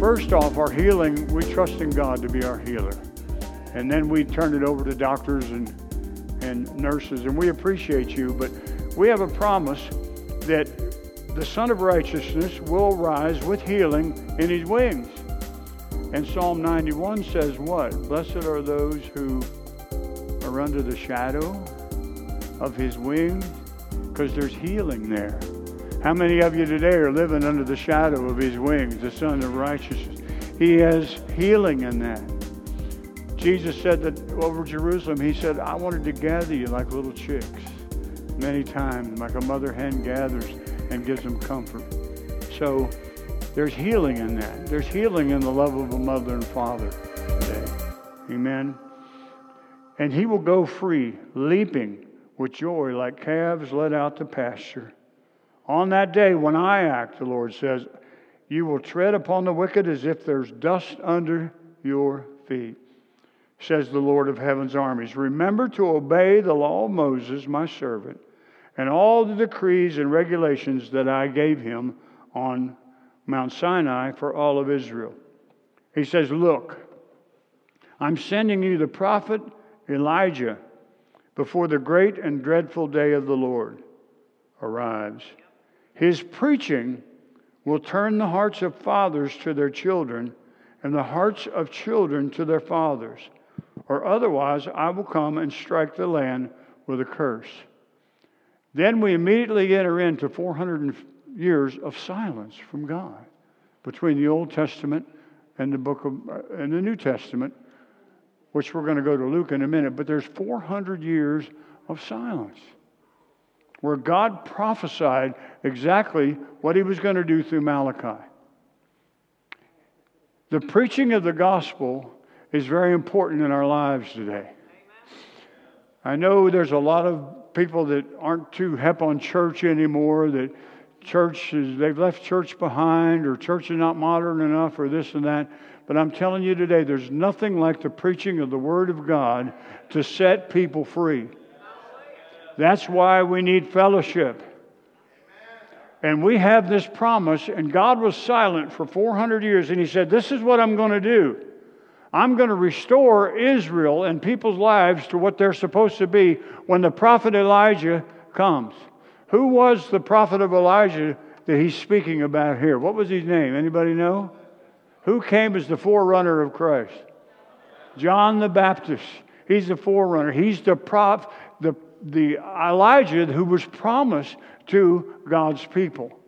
first off, our healing, we trust in God to be our healer. And then we turn it over to doctors and, and nurses, and we appreciate you, but we have a promise that the Son of Righteousness will rise with healing in his wings. And Psalm 91 says what? Blessed are those who are under the shadow of his wings, because there's healing there. How many of you today are living under the shadow of his wings, the Son of Righteousness? He has healing in that. Jesus said that over Jerusalem, he said, I wanted to gather you like little chicks many times, like a mother hen gathers and gives them comfort. So there's healing in that. There's healing in the love of a mother and father today. Amen. And he will go free, leaping with joy like calves led out to pasture. On that day when I act, the Lord says, you will tread upon the wicked as if there's dust under your feet, says the Lord of heaven's armies. Remember to obey the law of Moses, my servant, and all the decrees and regulations that I gave him on Mount Sinai for all of Israel. He says, Look, I'm sending you the prophet Elijah before the great and dreadful day of the Lord arrives. His preaching will turn the hearts of fathers to their children and the hearts of children to their fathers, or otherwise I will come and strike the land with a curse. Then we immediately enter into 400 years of silence from God between the Old Testament and the book of uh, and the New Testament, which we're going to go to Luke in a minute. But there's 400 years of silence where God prophesied exactly what he was going to do through Malachi. The preaching of the gospel is very important in our lives today. I know there's a lot of people that aren't too hep on church anymore, that church is, they've left church behind, or church is not modern enough, or this and that. But I'm telling you today, there's nothing like the preaching of the Word of God to set people free. That's why we need fellowship. And we have this promise, and God was silent for 400 years, and He said, This is what I'm going to do. I'm going to restore Israel and people's lives to what they're supposed to be when the prophet Elijah comes. Who was the prophet of Elijah that he's speaking about here? What was his name? Anybody know? Who came as the forerunner of Christ? John the Baptist. He's the forerunner. He's the prop, the, the Elijah who was promised to God's people.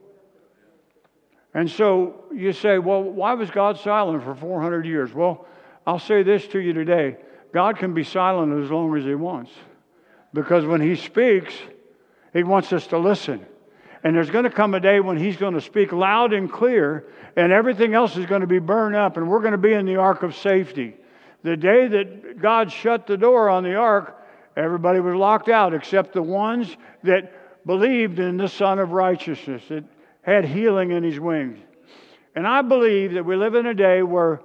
And so you say, well, why was God silent for 400 years? Well, I'll say this to you today God can be silent as long as He wants. Because when He speaks, He wants us to listen. And there's going to come a day when He's going to speak loud and clear, and everything else is going to be burned up, and we're going to be in the ark of safety. The day that God shut the door on the ark, everybody was locked out except the ones that believed in the Son of Righteousness, that had healing in His wings. And I believe that we live in a day where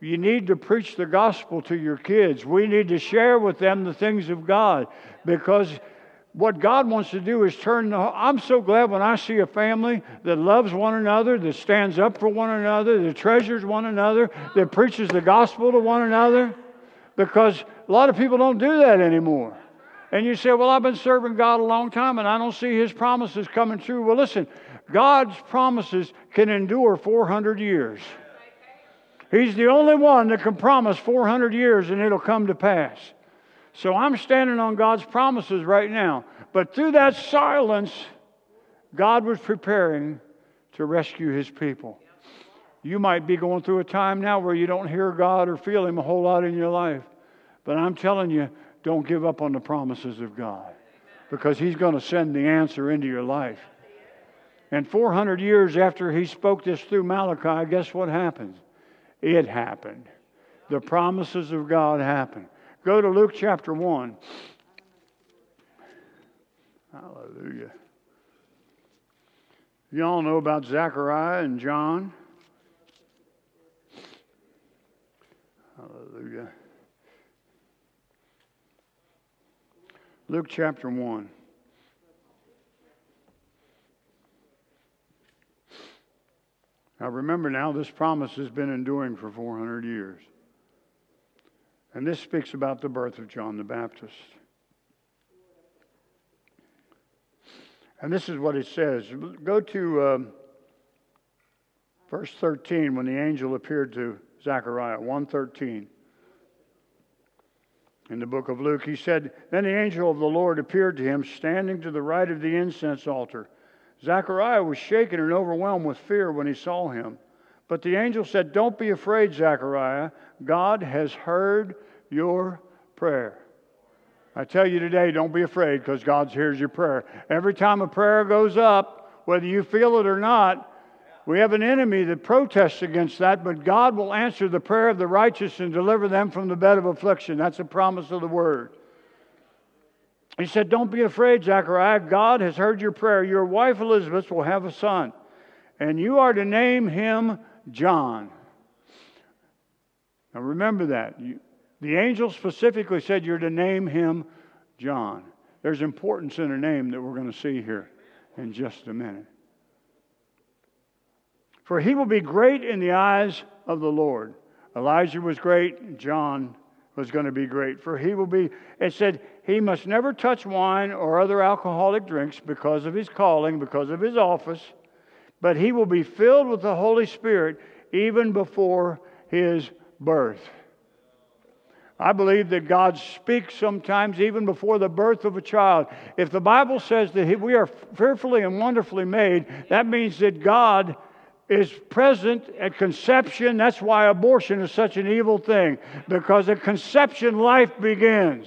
you need to preach the gospel to your kids. We need to share with them the things of God because what God wants to do is turn the. I'm so glad when I see a family that loves one another, that stands up for one another, that treasures one another, that preaches the gospel to one another, because a lot of people don't do that anymore. And you say, Well, I've been serving God a long time and I don't see His promises coming true. Well, listen, God's promises can endure 400 years. He's the only one that can promise 400 years and it'll come to pass. So I'm standing on God's promises right now. But through that silence, God was preparing to rescue his people. You might be going through a time now where you don't hear God or feel him a whole lot in your life. But I'm telling you, don't give up on the promises of God because he's going to send the answer into your life. And 400 years after he spoke this through Malachi, guess what happens? It happened. The promises of God happened. Go to Luke chapter 1. Hallelujah. You all know about Zechariah and John. Hallelujah. Luke chapter 1. Now remember now, this promise has been enduring for 400 years. And this speaks about the birth of John the Baptist. And this is what it says. Go to um, verse 13 when the angel appeared to Zechariah, 113. In the book of Luke, he said, Then the angel of the Lord appeared to him, standing to the right of the incense altar. Zechariah was shaken and overwhelmed with fear when he saw him. But the angel said, Don't be afraid, Zechariah. God has heard your prayer. I tell you today, don't be afraid because God hears your prayer. Every time a prayer goes up, whether you feel it or not, we have an enemy that protests against that, but God will answer the prayer of the righteous and deliver them from the bed of affliction. That's a promise of the word. He said, Don't be afraid, Zechariah. God has heard your prayer. Your wife Elizabeth will have a son, and you are to name him John. Now remember that. The angel specifically said you're to name him John. There's importance in a name that we're going to see here in just a minute. For he will be great in the eyes of the Lord. Elijah was great, John was going to be great. For he will be, it said, he must never touch wine or other alcoholic drinks because of his calling, because of his office, but he will be filled with the Holy Spirit even before his birth. I believe that God speaks sometimes even before the birth of a child. If the Bible says that we are fearfully and wonderfully made, that means that God is present at conception. That's why abortion is such an evil thing, because at conception, life begins.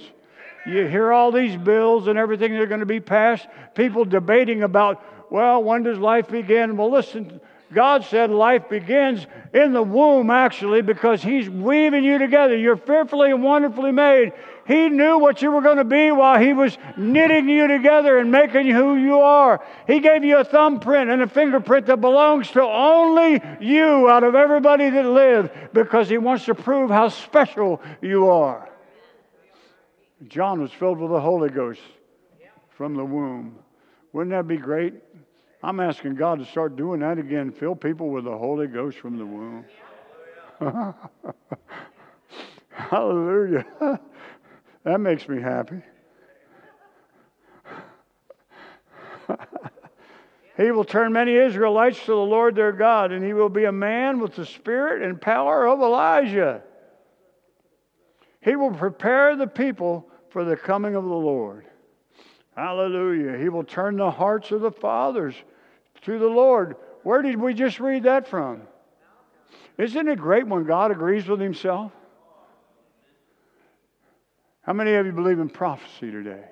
You hear all these bills and everything that are going to be passed, people debating about, well, when does life begin? Well, listen, God said life begins in the womb, actually, because He's weaving you together. You're fearfully and wonderfully made. He knew what you were going to be while He was knitting you together and making you who you are. He gave you a thumbprint and a fingerprint that belongs to only you out of everybody that lived because He wants to prove how special you are. John was filled with the Holy Ghost from the womb. Wouldn't that be great? I'm asking God to start doing that again. Fill people with the Holy Ghost from the womb. Hallelujah. that makes me happy. he will turn many Israelites to the Lord their God, and he will be a man with the spirit and power of Elijah. He will prepare the people for the coming of the Lord. Hallelujah. He will turn the hearts of the fathers to the Lord. Where did we just read that from? Isn't it great when God agrees with himself? How many of you believe in prophecy today?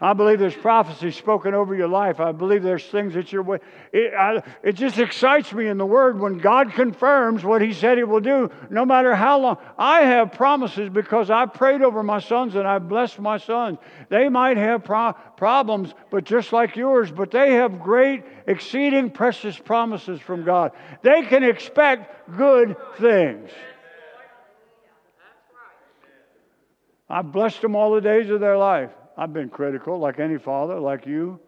I believe there's prophecy spoken over your life. I believe there's things that you're. It, I, it just excites me in the Word when God confirms what He said He will do, no matter how long. I have promises because I prayed over my sons and I blessed my sons. They might have pro- problems, but just like yours, but they have great, exceeding precious promises from God. They can expect good things. I've blessed them all the days of their life. I've been critical, like any father, like you.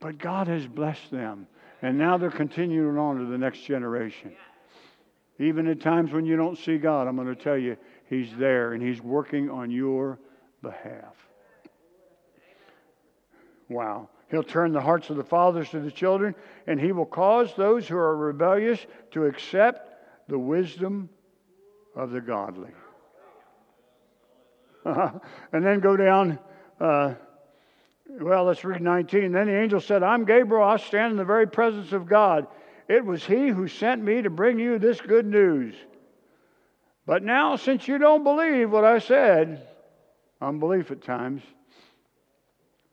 But God has blessed them. And now they're continuing on to the next generation. Even at times when you don't see God, I'm going to tell you, He's there and He's working on your behalf. Wow. He'll turn the hearts of the fathers to the children, and He will cause those who are rebellious to accept the wisdom of the godly. and then go down uh, well, let's read 19. Then the angel said, I'm Gabriel. I stand in the very presence of God. It was he who sent me to bring you this good news. But now, since you don't believe what I said, unbelief at times,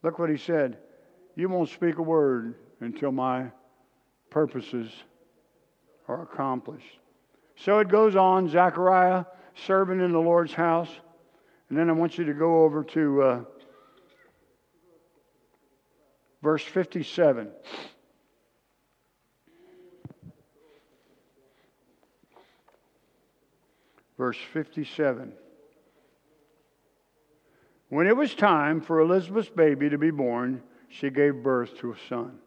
look what he said. You won't speak a word until my purposes are accomplished. So it goes on, Zechariah serving in the Lord's house. And then I want you to go over to uh, verse 57. Verse 57. When it was time for Elizabeth's baby to be born, she gave birth to a son.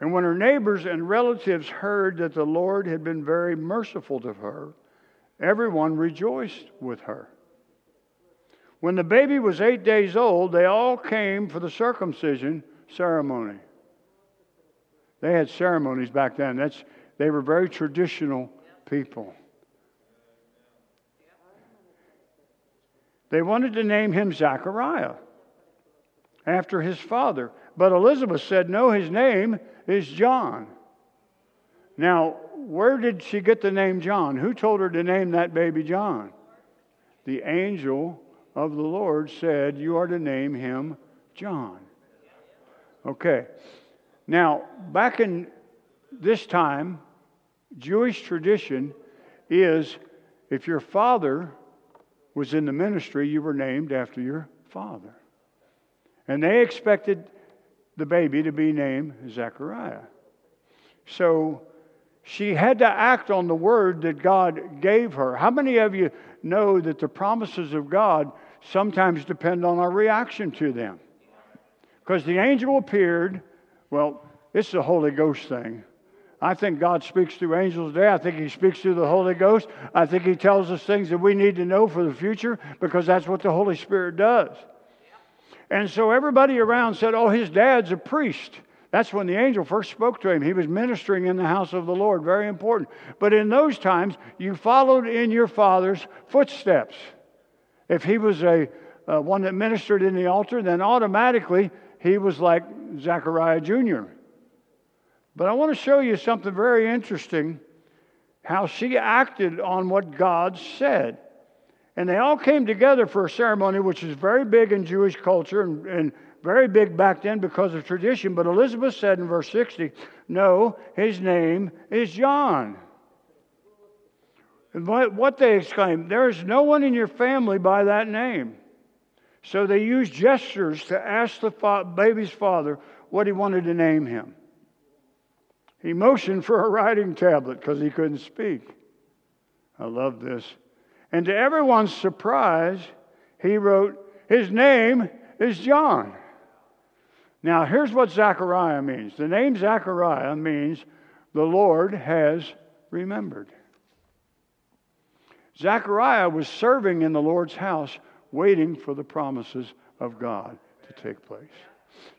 And when her neighbors and relatives heard that the Lord had been very merciful to her, everyone rejoiced with her. When the baby was eight days old, they all came for the circumcision ceremony. They had ceremonies back then. That's, they were very traditional people. They wanted to name him Zachariah after his father. But Elizabeth said, No, his name is John. Now, where did she get the name John? Who told her to name that baby John? The angel of the Lord said, You are to name him John. Okay. Now, back in this time, Jewish tradition is if your father was in the ministry, you were named after your father. And they expected the baby to be named Zechariah. So she had to act on the word that God gave her. How many of you know that the promises of God sometimes depend on our reaction to them? Because the angel appeared, well, it's the Holy Ghost thing. I think God speaks through angels today. I think He speaks through the Holy Ghost. I think He tells us things that we need to know for the future because that's what the Holy Spirit does. And so everybody around said, Oh, his dad's a priest. That's when the angel first spoke to him. He was ministering in the house of the Lord. Very important. But in those times, you followed in your father's footsteps. If he was a uh, one that ministered in the altar, then automatically he was like Zechariah Jr. But I want to show you something very interesting how she acted on what God said. And they all came together for a ceremony, which is very big in Jewish culture and, and very big back then because of tradition. But Elizabeth said in verse 60, No, his name is John. And what they exclaimed, There is no one in your family by that name. So they used gestures to ask the fa- baby's father what he wanted to name him. He motioned for a writing tablet because he couldn't speak. I love this. And to everyone's surprise, he wrote, His name is John. Now, here's what Zechariah means the name Zechariah means the Lord has remembered. Zechariah was serving in the Lord's house, waiting for the promises of God to take place.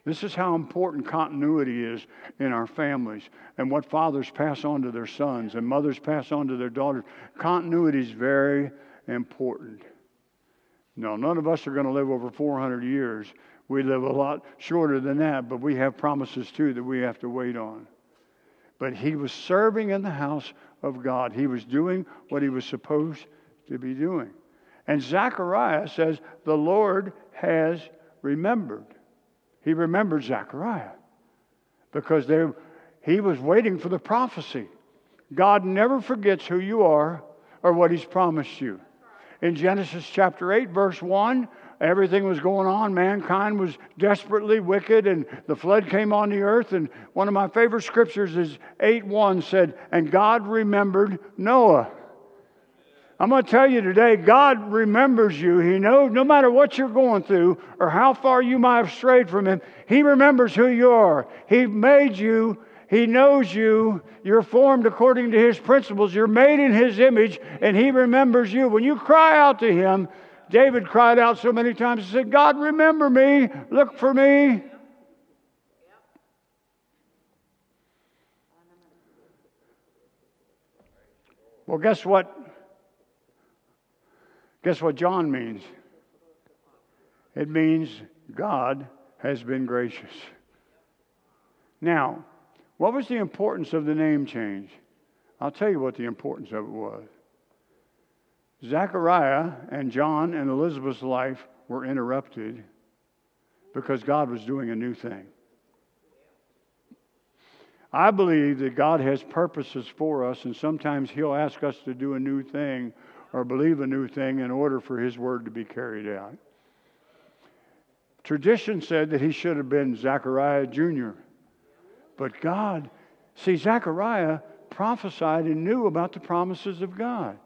This is how important continuity is in our families and what fathers pass on to their sons and mothers pass on to their daughters. Continuity is very important. Now, none of us are going to live over 400 years. We live a lot shorter than that, but we have promises too that we have to wait on. But he was serving in the house of God, he was doing what he was supposed to be doing. And Zechariah says, The Lord has remembered. He remembered Zechariah because they, he was waiting for the prophecy. God never forgets who you are or what he's promised you. In Genesis chapter 8, verse 1, everything was going on. Mankind was desperately wicked, and the flood came on the earth. And one of my favorite scriptures is 8 1 said, And God remembered Noah. I'm going to tell you today, God remembers you. He knows no matter what you're going through or how far you might have strayed from Him, He remembers who you are. He made you, He knows you. You're formed according to His principles. You're made in His image, and He remembers you. When you cry out to Him, David cried out so many times, he said, God, remember me, look for me. Well, guess what? Guess what John means? It means God has been gracious. Now, what was the importance of the name change? I'll tell you what the importance of it was. Zechariah and John and Elizabeth's life were interrupted because God was doing a new thing. I believe that God has purposes for us, and sometimes He'll ask us to do a new thing or believe a new thing in order for his word to be carried out. Tradition said that he should have been Zechariah Jr. But God, see, Zechariah prophesied and knew about the promises of God.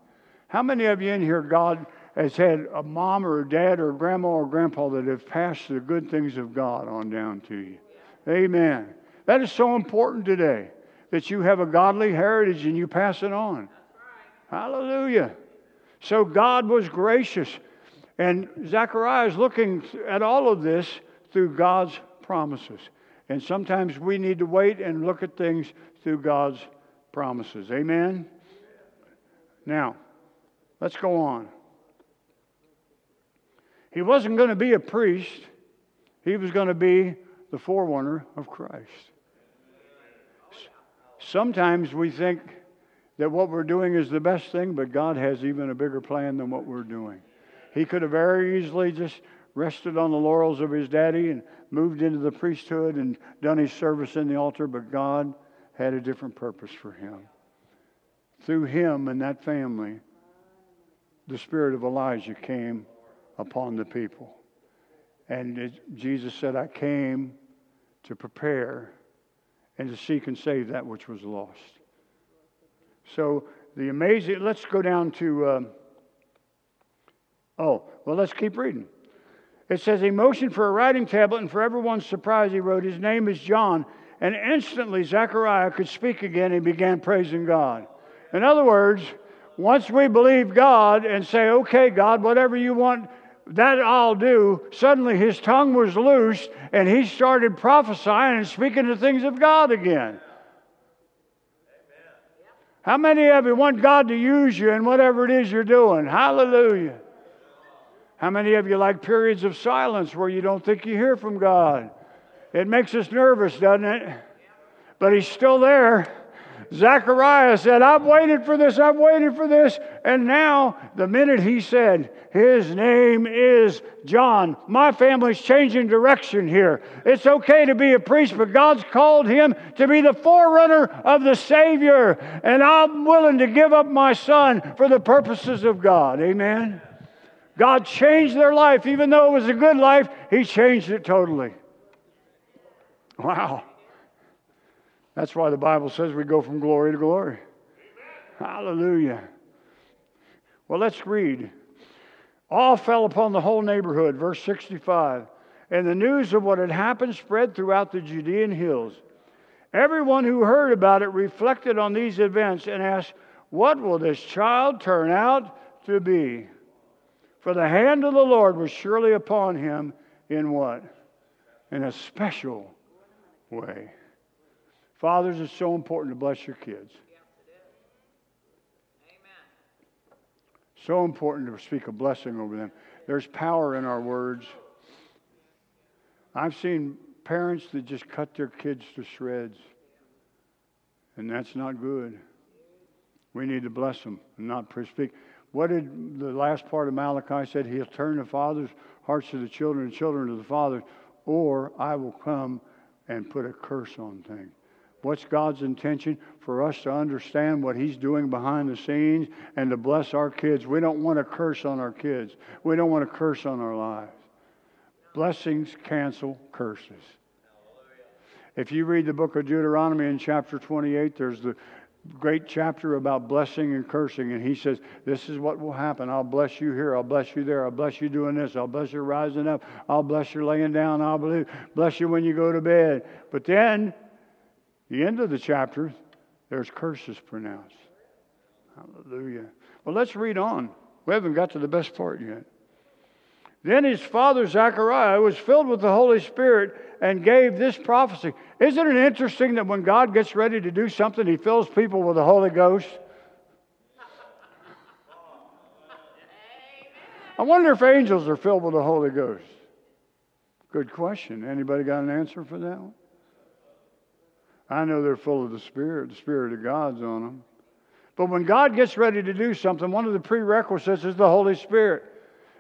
How many of you in here, God has had a mom or a dad or a grandma or a grandpa that have passed the good things of God on down to you? Amen. That is so important today that you have a godly heritage and you pass it on. Hallelujah. So God was gracious. And Zechariah is looking at all of this through God's promises. And sometimes we need to wait and look at things through God's promises. Amen? Now, let's go on. He wasn't going to be a priest, he was going to be the forerunner of Christ. Sometimes we think that what we're doing is the best thing, but God has even a bigger plan than what we're doing. He could have very easily just rested on the laurels of his daddy and moved into the priesthood and done his service in the altar, but God had a different purpose for him. Through him and that family, the spirit of Elijah came upon the people. And it, Jesus said, I came to prepare and to seek and save that which was lost. So the amazing, let's go down to, uh, oh, well, let's keep reading. It says, He motioned for a writing tablet, and for everyone's surprise, he wrote, His name is John. And instantly, Zechariah could speak again and began praising God. In other words, once we believe God and say, Okay, God, whatever you want, that I'll do, suddenly his tongue was loosed and he started prophesying and speaking the things of God again. How many of you want God to use you in whatever it is you're doing? Hallelujah. How many of you like periods of silence where you don't think you hear from God? It makes us nervous, doesn't it? But He's still there. Zechariah said, I've waited for this, I've waited for this. And now, the minute he said, His name is John, my family's changing direction here. It's okay to be a priest, but God's called him to be the forerunner of the Savior. And I'm willing to give up my son for the purposes of God. Amen. God changed their life. Even though it was a good life, He changed it totally. Wow. That's why the Bible says we go from glory to glory. Amen. Hallelujah. Well, let's read. All fell upon the whole neighborhood, verse 65. And the news of what had happened spread throughout the Judean hills. Everyone who heard about it reflected on these events and asked, What will this child turn out to be? For the hand of the Lord was surely upon him in what? In a special way. Fathers, it's so important to bless your kids. So important to speak a blessing over them. There's power in our words. I've seen parents that just cut their kids to shreds, and that's not good. We need to bless them and not speak. What did the last part of Malachi said? He'll turn the fathers' hearts to the children and children to the fathers, or I will come and put a curse on things. What's God's intention? For us to understand what He's doing behind the scenes and to bless our kids. We don't want to curse on our kids. We don't want to curse on our lives. Blessings cancel curses. If you read the book of Deuteronomy in chapter 28, there's the great chapter about blessing and cursing. And he says, This is what will happen. I'll bless you here. I'll bless you there. I'll bless you doing this. I'll bless you rising up. I'll bless you laying down. I'll bless you when you go to bed. But then, the end of the chapter, there's curses pronounced. Hallelujah. Well, let's read on. We haven't got to the best part yet. Then his father Zechariah was filled with the Holy Spirit and gave this prophecy. Isn't it interesting that when God gets ready to do something, he fills people with the Holy Ghost? I wonder if angels are filled with the Holy Ghost. Good question. Anybody got an answer for that one? I know they're full of the Spirit. The Spirit of God's on them. But when God gets ready to do something, one of the prerequisites is the Holy Spirit.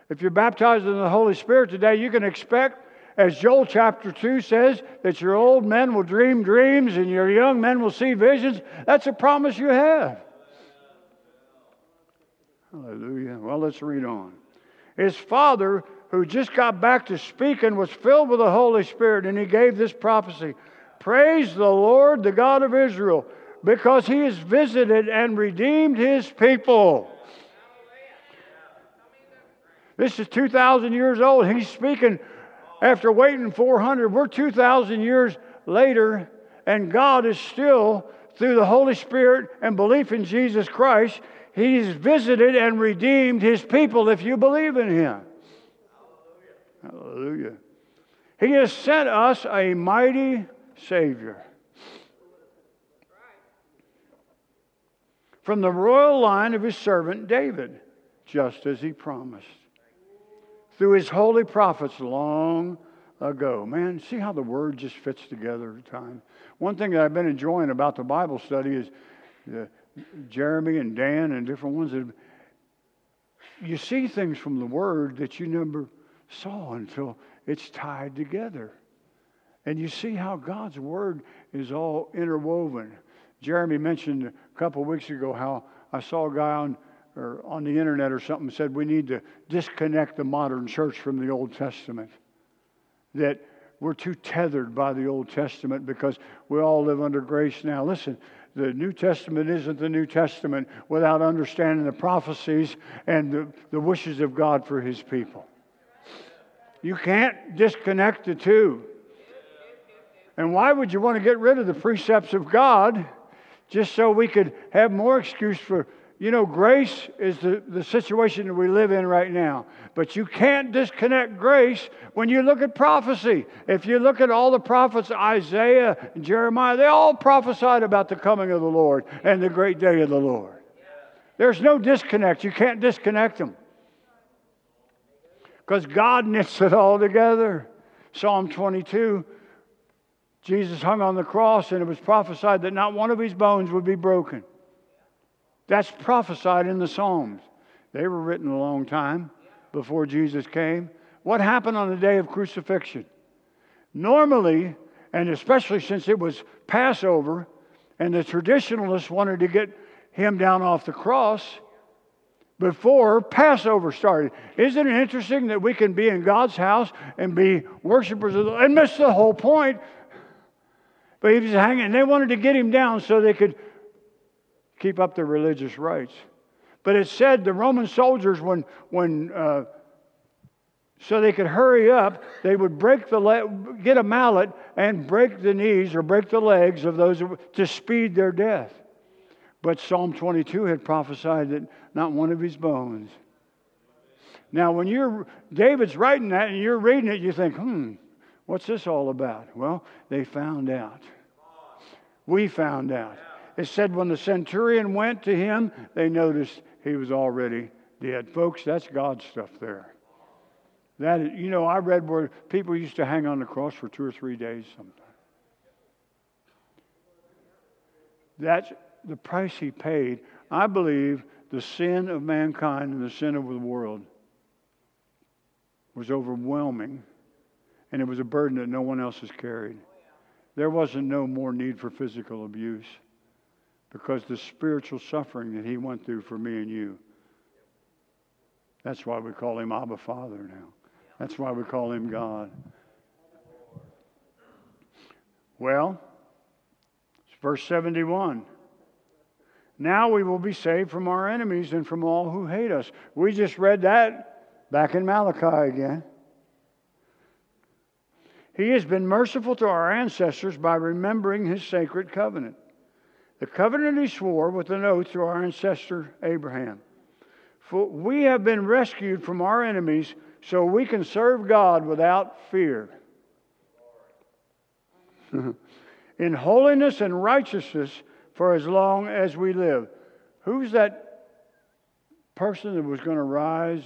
If you're baptized in the Holy Spirit today, you can expect, as Joel chapter 2 says, that your old men will dream dreams and your young men will see visions. That's a promise you have. Hallelujah. Well, let's read on. His father, who just got back to speaking, was filled with the Holy Spirit, and he gave this prophecy Praise the Lord, the God of Israel, because he has visited and redeemed his people. This is 2,000 years old. He's speaking after waiting 400. We're 2,000 years later, And God is still, through the Holy Spirit and belief in Jesus Christ, He's visited and redeemed His people if you believe in Him. Hallelujah. Hallelujah. He has sent us a mighty Savior. From the royal line of His servant David, just as He promised. Through His holy prophets long ago. Man, see how the word just fits together at times. One thing that I've been enjoying about the Bible study is the, Jeremy and Dan and different ones that you see things from the word that you never saw until it's tied together. And you see how God's word is all interwoven. Jeremy mentioned a couple of weeks ago how I saw a guy on or on the internet or something said we need to disconnect the modern church from the Old Testament that we're too tethered by the Old Testament because we all live under grace now. Listen, the New Testament isn't the New Testament without understanding the prophecies and the, the wishes of God for His people. You can't disconnect the two. And why would you want to get rid of the precepts of God just so we could have more excuse for you know, grace is the, the situation that we live in right now. But you can't disconnect grace when you look at prophecy. If you look at all the prophets, Isaiah and Jeremiah, they all prophesied about the coming of the Lord and the great day of the Lord. There's no disconnect. You can't disconnect them. Because God knits it all together. Psalm 22 Jesus hung on the cross, and it was prophesied that not one of his bones would be broken. That's prophesied in the Psalms. They were written a long time before Jesus came. What happened on the day of crucifixion? Normally, and especially since it was Passover, and the traditionalists wanted to get him down off the cross before Passover started. Isn't it interesting that we can be in God's house and be worshipers of the, and miss the whole point? But he was hanging, and they wanted to get him down so they could keep up their religious rites. But it said the Roman soldiers, when, when uh, so they could hurry up, they would break the le- get a mallet and break the knees or break the legs of those to speed their death. But Psalm 22 had prophesied that not one of his bones. Now, when you're David's writing that and you're reading it, you think, hmm, what's this all about? Well, they found out. We found out. It said when the centurion went to him, they noticed he was already dead. Folks, that's God's stuff there. That you know, I read where people used to hang on the cross for two or three days sometimes. That's the price he paid. I believe the sin of mankind and the sin of the world was overwhelming, and it was a burden that no one else has carried. There wasn't no more need for physical abuse because the spiritual suffering that he went through for me and you. That's why we call him Abba Father now. That's why we call him God. Well, it's verse 71. Now we will be saved from our enemies and from all who hate us. We just read that back in Malachi again. He has been merciful to our ancestors by remembering his sacred covenant the covenant he swore with an oath to our ancestor Abraham. For we have been rescued from our enemies so we can serve God without fear. In holiness and righteousness for as long as we live. Who's that person that was going to rise,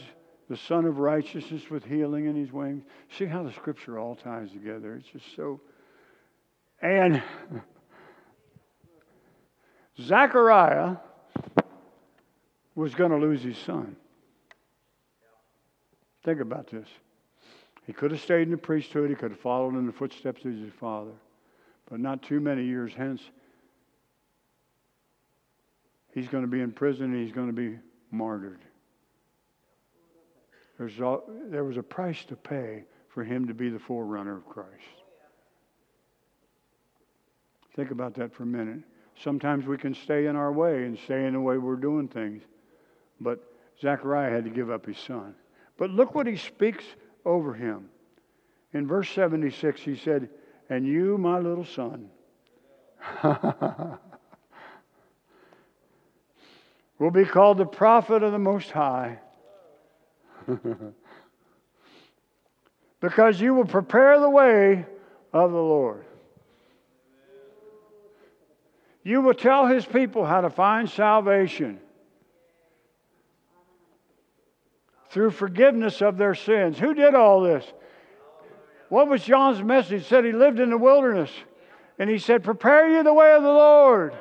the Son of Righteousness with healing in his wings? See how the scripture all ties together. It's just so. And Zechariah was going to lose his son. Think about this. He could have stayed in the priesthood, he could have followed in the footsteps of his father. But not too many years hence, he's going to be in prison and he's going to be martyred. There's a, there was a price to pay for him to be the forerunner of Christ. Think about that for a minute. Sometimes we can stay in our way and stay in the way we're doing things. But Zechariah had to give up his son. But look what he speaks over him. In verse 76, he said, And you, my little son, will be called the prophet of the Most High. because you will prepare the way of the Lord. You will tell his people how to find salvation through forgiveness of their sins. Who did all this? What was John's message? He said he lived in the wilderness. And he said, Prepare you the way of the Lord.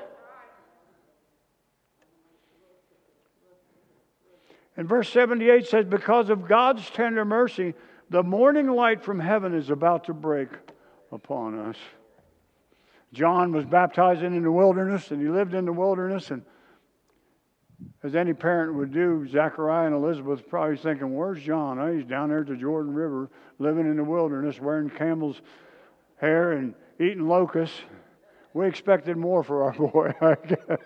And verse 78 says, Because of God's tender mercy, the morning light from heaven is about to break upon us. John was baptizing in the wilderness, and he lived in the wilderness. And as any parent would do, Zachariah and Elizabeth probably thinking, Where's John? Oh, he's down there at the Jordan River, living in the wilderness, wearing camel's hair and eating locusts. We expected more for our boy, I guess.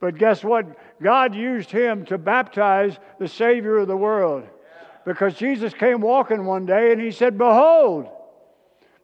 But guess what? God used him to baptize the Savior of the world. Because Jesus came walking one day and he said, Behold,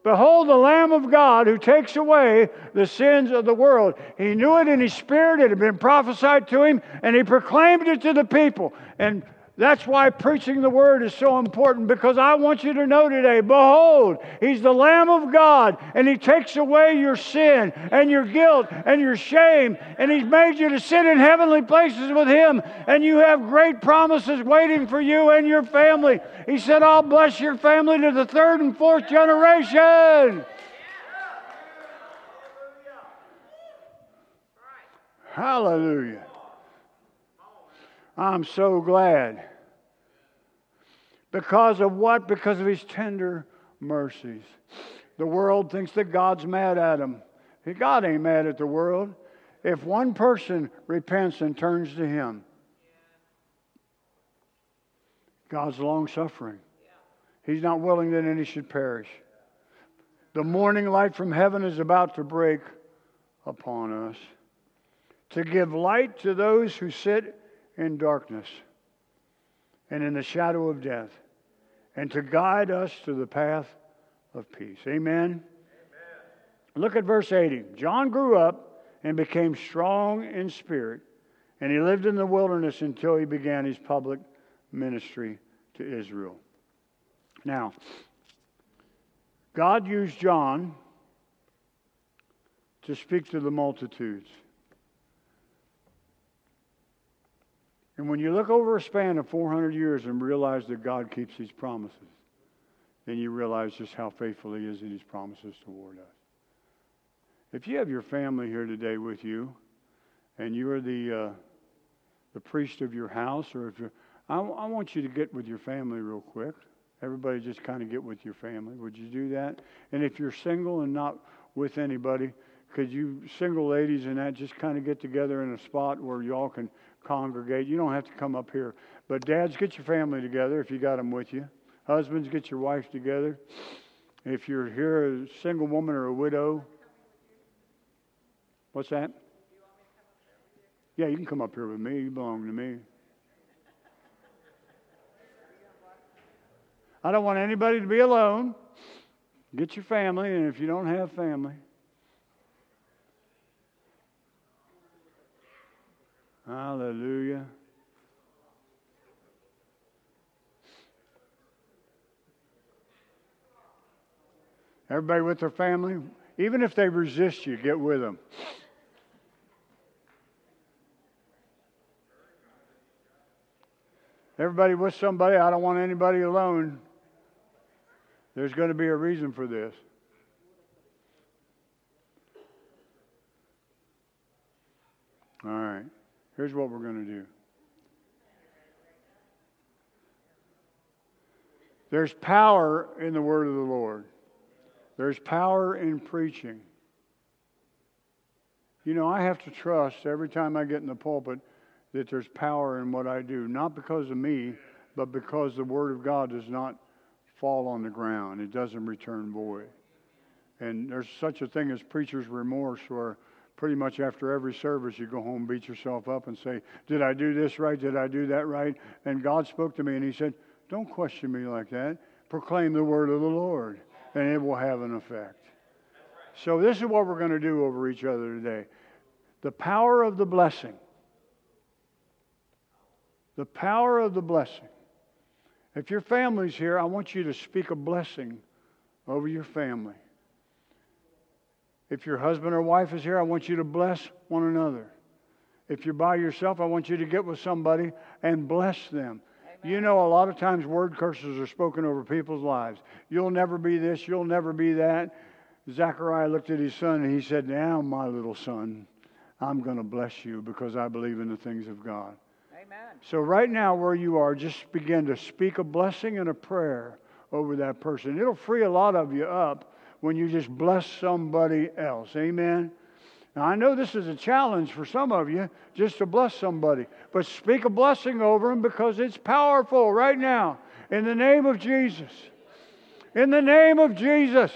Behold the Lamb of God who takes away the sins of the world. He knew it in his spirit, it had been prophesied to him, and he proclaimed it to the people. And that's why preaching the word is so important because I want you to know today behold, he's the Lamb of God and he takes away your sin and your guilt and your shame and he's made you to sit in heavenly places with him and you have great promises waiting for you and your family. He said, I'll bless your family to the third and fourth generation. Hallelujah. I'm so glad. Because of what? Because of his tender mercies. The world thinks that God's mad at him. God ain't mad at the world. If one person repents and turns to him, God's long suffering. He's not willing that any should perish. The morning light from heaven is about to break upon us to give light to those who sit in darkness and in the shadow of death, and to guide us to the path of peace. Amen? Amen. Look at verse 80. John grew up and became strong in spirit, and he lived in the wilderness until he began his public ministry to Israel. Now, God used John to speak to the multitudes. And when you look over a span of 400 years and realize that God keeps his promises, then you realize just how faithful he is in his promises toward us. If you have your family here today with you, and you're the, uh, the priest of your house, or if you're, I, I want you to get with your family real quick. Everybody just kind of get with your family. Would you do that? And if you're single and not with anybody, could you single ladies and that just kind of get together in a spot where y'all can congregate. You don't have to come up here. But dads, get your family together if you got them with you. Husbands, get your wife together. If you're here, a single woman or a widow. What's that? Yeah, you can come up here with me. You belong to me. I don't want anybody to be alone. Get your family, and if you don't have family, Hallelujah. Everybody with their family, even if they resist you, get with them. Everybody with somebody, I don't want anybody alone. There's going to be a reason for this. All right. Here's what we're going to do. There's power in the word of the Lord. There's power in preaching. You know, I have to trust every time I get in the pulpit that there's power in what I do, not because of me, but because the Word of God does not fall on the ground. It doesn't return void. And there's such a thing as preacher's remorse where pretty much after every service, you go home, beat yourself up, and say, Did I do this right? Did I do that right? And God spoke to me and He said, Don't question me like that. Proclaim the word of the Lord. and it will have an effect. So, this is what we're going to do over each other today the power of the blessing. The power of the blessing. If your family's here, I want you to speak a blessing over your family. If your husband or wife is here, I want you to bless one another. If you're by yourself, I want you to get with somebody and bless them. Amen. You know, a lot of times word curses are spoken over people's lives. You'll never be this, you'll never be that. Zechariah looked at his son and he said, Now, my little son, I'm going to bless you because I believe in the things of God. Amen. So, right now, where you are, just begin to speak a blessing and a prayer over that person. It'll free a lot of you up when you just bless somebody else. Amen. Now, I know this is a challenge for some of you just to bless somebody, but speak a blessing over them because it's powerful right now. In the name of Jesus. In the name of Jesus.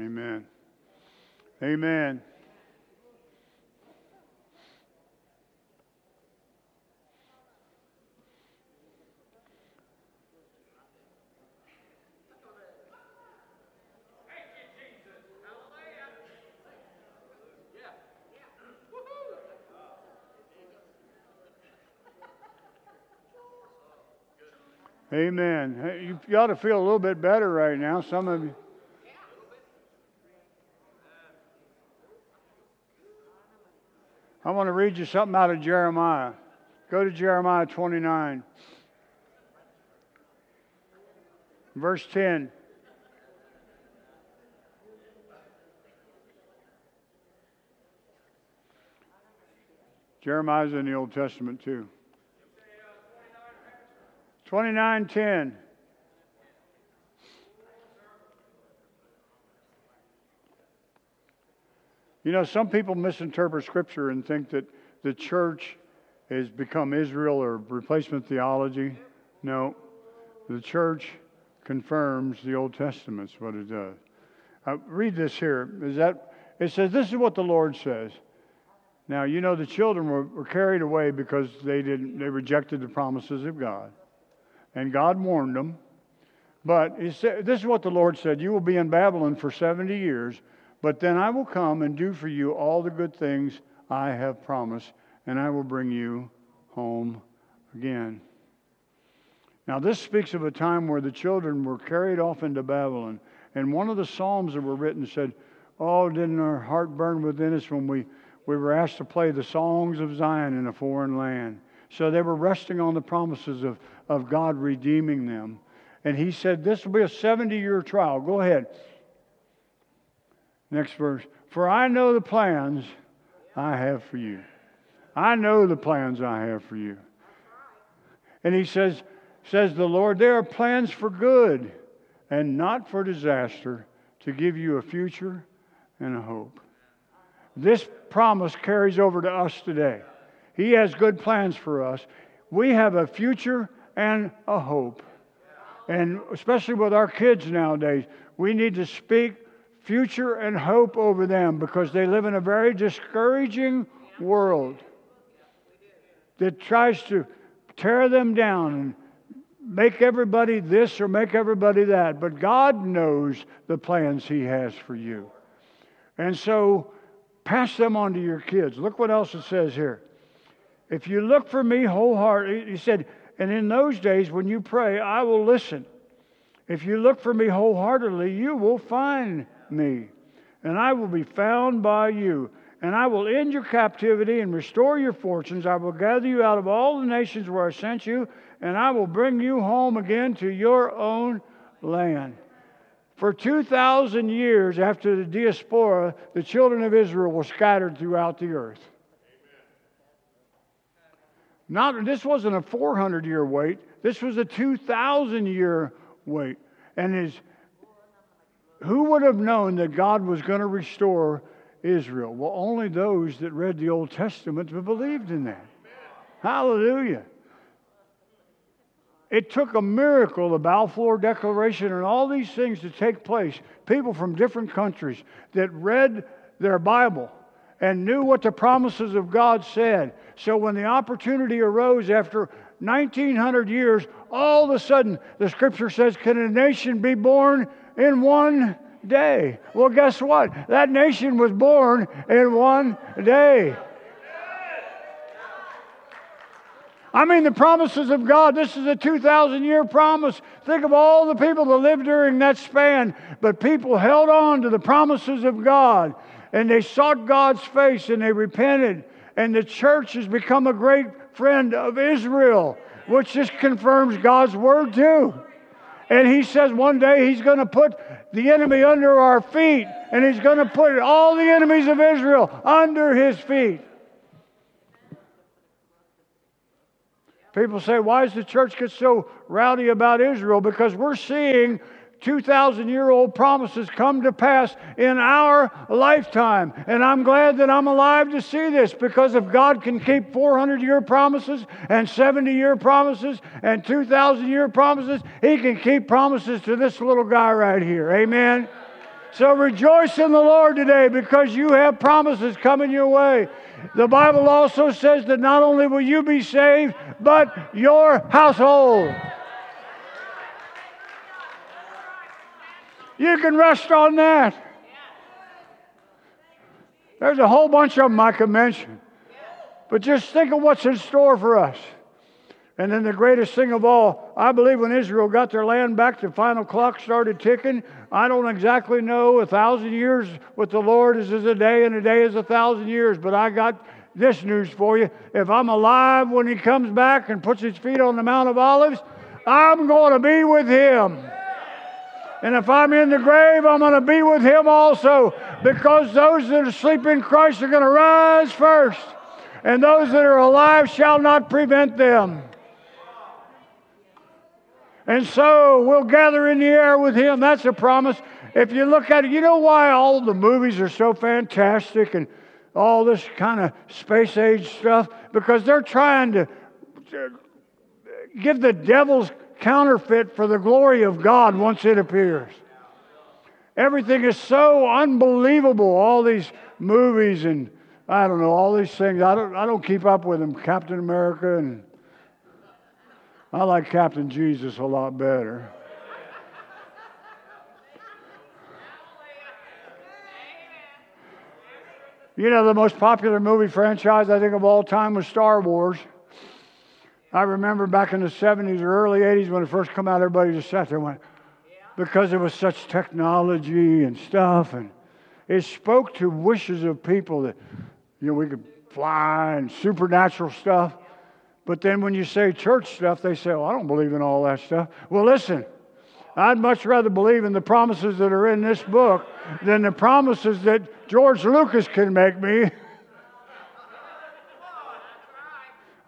Amen. Amen. Amen. You, you ought to feel a little bit better right now. Some of you. want to read you something out of Jeremiah. Go to Jeremiah 29, verse 10. Jeremiah's in the Old Testament too. 29:10 You know, some people misinterpret Scripture and think that the church has become Israel or replacement theology. No, the church confirms the Old Testament's what it does. Uh, read this here. Is that it says this is what the Lord says. Now you know the children were, were carried away because they didn't they rejected the promises of God, and God warned them. But said, this is what the Lord said: You will be in Babylon for seventy years, but then I will come and do for you all the good things I have promised, and I will bring you home again. Now, this speaks of a time where the children were carried off into Babylon. And one of the Psalms that were written said, Oh, didn't our heart burn within us when we, we were asked to play the songs of Zion in a foreign land? So they were resting on the promises of, of God redeeming them. And he said, This will be a 70 year trial. Go ahead. Next verse. For I know the plans I have for you. I know the plans I have for you. And he says, says the Lord, there are plans for good and not for disaster to give you a future and a hope. This promise carries over to us today. He has good plans for us. We have a future and a hope. And especially with our kids nowadays, we need to speak future and hope over them because they live in a very discouraging world that tries to tear them down and make everybody this or make everybody that. But God knows the plans He has for you. And so pass them on to your kids. Look what else it says here. If you look for me wholeheartedly, He said, and in those days when you pray, I will listen. If you look for me wholeheartedly, you will find me, and I will be found by you. And I will end your captivity and restore your fortunes. I will gather you out of all the nations where I sent you, and I will bring you home again to your own land. For 2,000 years after the diaspora, the children of Israel were scattered throughout the earth. Not, this wasn't a 400 year wait, this was a 2,000 year wait. And his, who would have known that God was going to restore Israel? Well, only those that read the Old Testament believed in that. Hallelujah. It took a miracle, the Balfour Declaration, and all these things to take place. People from different countries that read their Bible and knew what the promises of God said. So when the opportunity arose after 1900 years, all of a sudden the scripture says, Can a nation be born in one day? Well, guess what? That nation was born in one day. I mean, the promises of God. This is a 2,000 year promise. Think of all the people that lived during that span. But people held on to the promises of God and they sought God's face and they repented. And the church has become a great friend of Israel, which just confirms God's word too. And he says one day he's going to put the enemy under our feet and he's going to put all the enemies of Israel under his feet. People say, why does the church get so rowdy about Israel? Because we're seeing 2,000 year old promises come to pass in our lifetime. And I'm glad that I'm alive to see this because if God can keep 400 year promises and 70 year promises and 2,000 year promises, He can keep promises to this little guy right here. Amen. So rejoice in the Lord today because you have promises coming your way. The Bible also says that not only will you be saved, but your household. You can rest on that. There's a whole bunch of them I could mention. But just think of what's in store for us. And then the greatest thing of all, I believe when Israel got their land back, the final clock started ticking. I don't exactly know. A thousand years with the Lord is as a day, and a day is a thousand years. But I got this news for you. If I'm alive when He comes back and puts His feet on the Mount of Olives, I'm going to be with Him. And if I'm in the grave, I'm going to be with him also because those that are asleep in Christ are going to rise first. and those that are alive shall not prevent them. And so we'll gather in the air with him. That's a promise. If you look at it, you know why all the movies are so fantastic and all this kind of space age stuff? Because they're trying to give the devil's counterfeit for the glory of God once it appears. Everything is so unbelievable. All these movies and I don't know all these things. I don't I don't keep up with them. Captain America and I like Captain Jesus a lot better. You know, the most popular movie franchise I think of all time was Star Wars. I remember back in the 70s or early 80s when it first came out, everybody just sat there and went, because it was such technology and stuff, and it spoke to wishes of people that, you know, we could fly and supernatural stuff. But then when you say church stuff, they say, well, I don't believe in all that stuff. Well, listen, I'd much rather believe in the promises that are in this book than the promises that George Lucas can make me.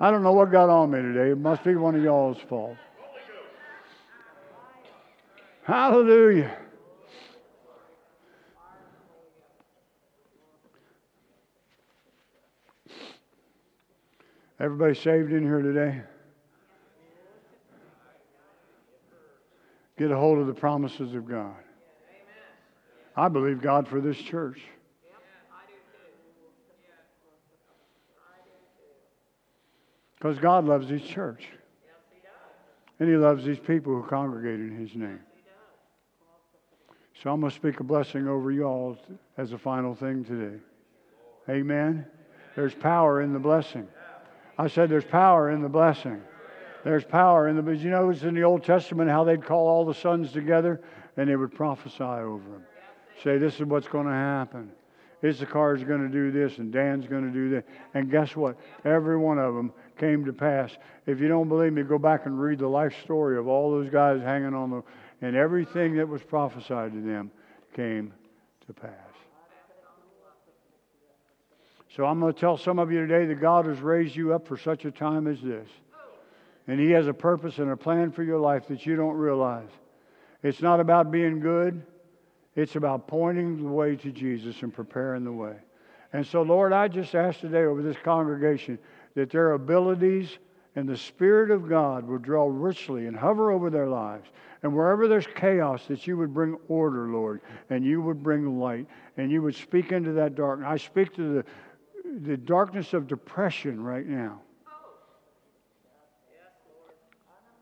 I don't know what got on me today. It must be one of y'all's fault. Hallelujah. Everybody saved in here today? Get a hold of the promises of God. I believe God for this church. Because God loves His church. And He loves these people who congregate in His name. So I'm going to speak a blessing over you all as a final thing today. Amen. There's power in the blessing. I said there's power in the blessing. There's power in the. But you know, it's in the Old Testament how they'd call all the sons together and they would prophesy over them. Say, this is what's going to happen. Issachar's going to do this and Dan's going to do that. And guess what? Every one of them came to pass. If you don't believe me, go back and read the life story of all those guys hanging on the. And everything that was prophesied to them came to pass. So I'm going to tell some of you today that God has raised you up for such a time as this. And He has a purpose and a plan for your life that you don't realize. It's not about being good, it's about pointing the way to Jesus and preparing the way. And so, Lord, I just ask today over this congregation that their abilities and the Spirit of God would draw richly and hover over their lives. And wherever there's chaos, that you would bring order, Lord, and you would bring light, and you would speak into that darkness. I speak to the, the darkness of depression right now.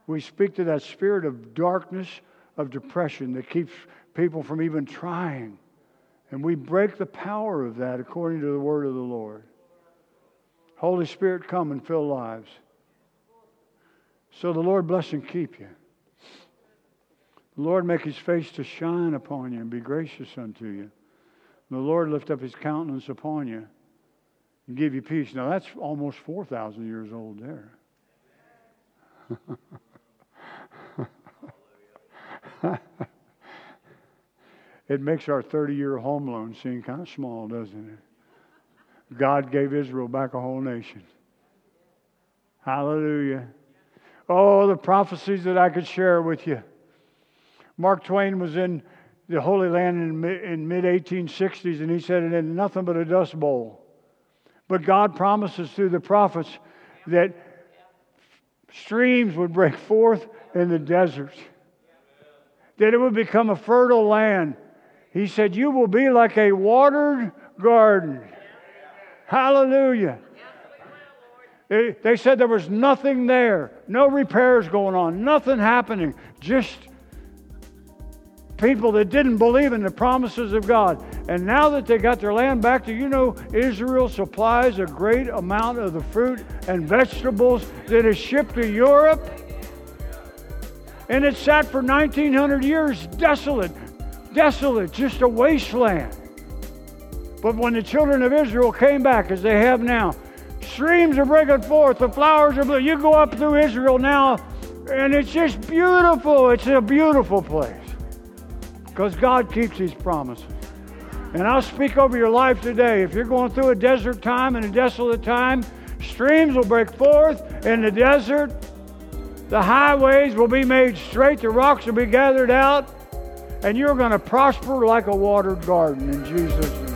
We speak to that spirit of darkness, of depression that keeps people from even trying. And we break the power of that according to the word of the Lord. Holy Spirit, come and fill lives. So the Lord bless and keep you. The Lord make his face to shine upon you and be gracious unto you. The Lord lift up his countenance upon you and give you peace. Now that's almost 4,000 years old there. it makes our 30 year home loan seem kind of small, doesn't it? God gave Israel back a whole nation. Hallelujah. Oh, the prophecies that I could share with you. Mark Twain was in the Holy Land in mid 1860s, and he said it in nothing but a dust bowl. But God promises through the prophets that streams would break forth in the deserts that it would become a fertile land. He said, You will be like a watered garden. Hallelujah. They, said there was nothing there, no repairs going on, nothing happening, just people that didn't believe in the promises of God. And now that they got their land back, do you know Israel supplies a great amount of the fruit and vegetables that is shipped to Europe? And it sat for 1900 years desolate, desolate, just a wasteland. But when the children of Israel came back, as they have now, streams are breaking forth, the flowers are blue. You go up through Israel now, and it's just beautiful. It's a beautiful place because God keeps His promises. And I'll speak over your life today. If you're going through a desert time and a desolate time, Streams will break forth in the desert. The highways will be made straight. The rocks will be gathered out. And you're going to prosper like a watered garden in Jesus' name.